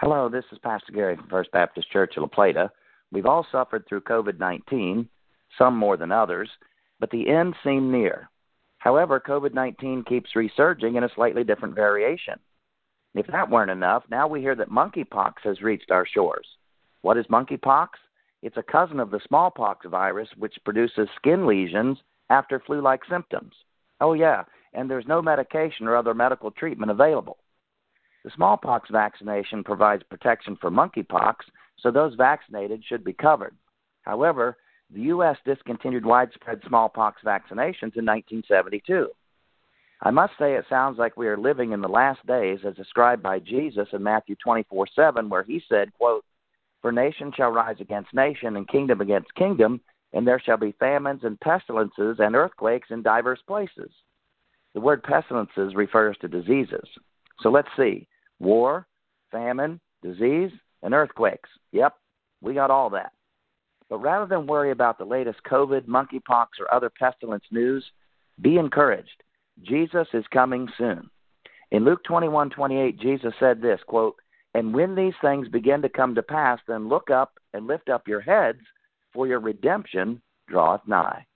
Hello, this is Pastor Gary from First Baptist Church of La Plata. We've all suffered through COVID 19, some more than others, but the end seemed near. However, COVID 19 keeps resurging in a slightly different variation. If that weren't enough, now we hear that monkeypox has reached our shores. What is monkeypox? It's a cousin of the smallpox virus, which produces skin lesions after flu like symptoms. Oh, yeah, and there's no medication or other medical treatment available. The smallpox vaccination provides protection for monkeypox, so those vaccinated should be covered. However, the U.S. discontinued widespread smallpox vaccinations in 1972. I must say it sounds like we are living in the last days as described by Jesus in Matthew 24 7, where he said, quote, For nation shall rise against nation, and kingdom against kingdom, and there shall be famines and pestilences and earthquakes in divers places. The word pestilences refers to diseases. So let's see war, famine, disease, and earthquakes. Yep, we got all that. But rather than worry about the latest COVID, monkeypox, or other pestilence news, be encouraged. Jesus is coming soon. In Luke 21 28, Jesus said this quote, And when these things begin to come to pass, then look up and lift up your heads, for your redemption draweth nigh.